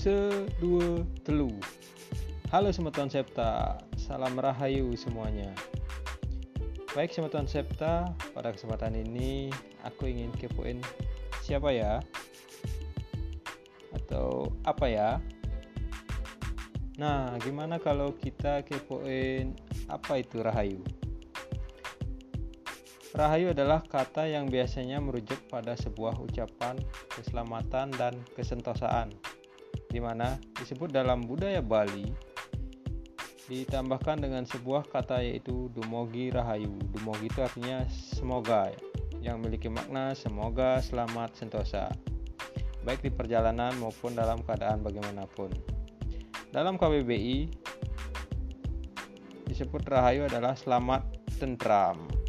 se dua telu Halo Semeton Septa Salam Rahayu semuanya Baik Semeton Septa Pada kesempatan ini Aku ingin kepoin Siapa ya? Atau apa ya? Nah gimana kalau kita kepoin Apa itu Rahayu? Rahayu adalah kata yang biasanya merujuk pada sebuah ucapan keselamatan dan kesentosaan, di mana disebut dalam budaya Bali ditambahkan dengan sebuah kata yaitu Dumogi Rahayu. Dumogi itu artinya semoga, yang memiliki makna semoga selamat sentosa, baik di perjalanan maupun dalam keadaan bagaimanapun. Dalam KBBI disebut Rahayu adalah selamat tentram.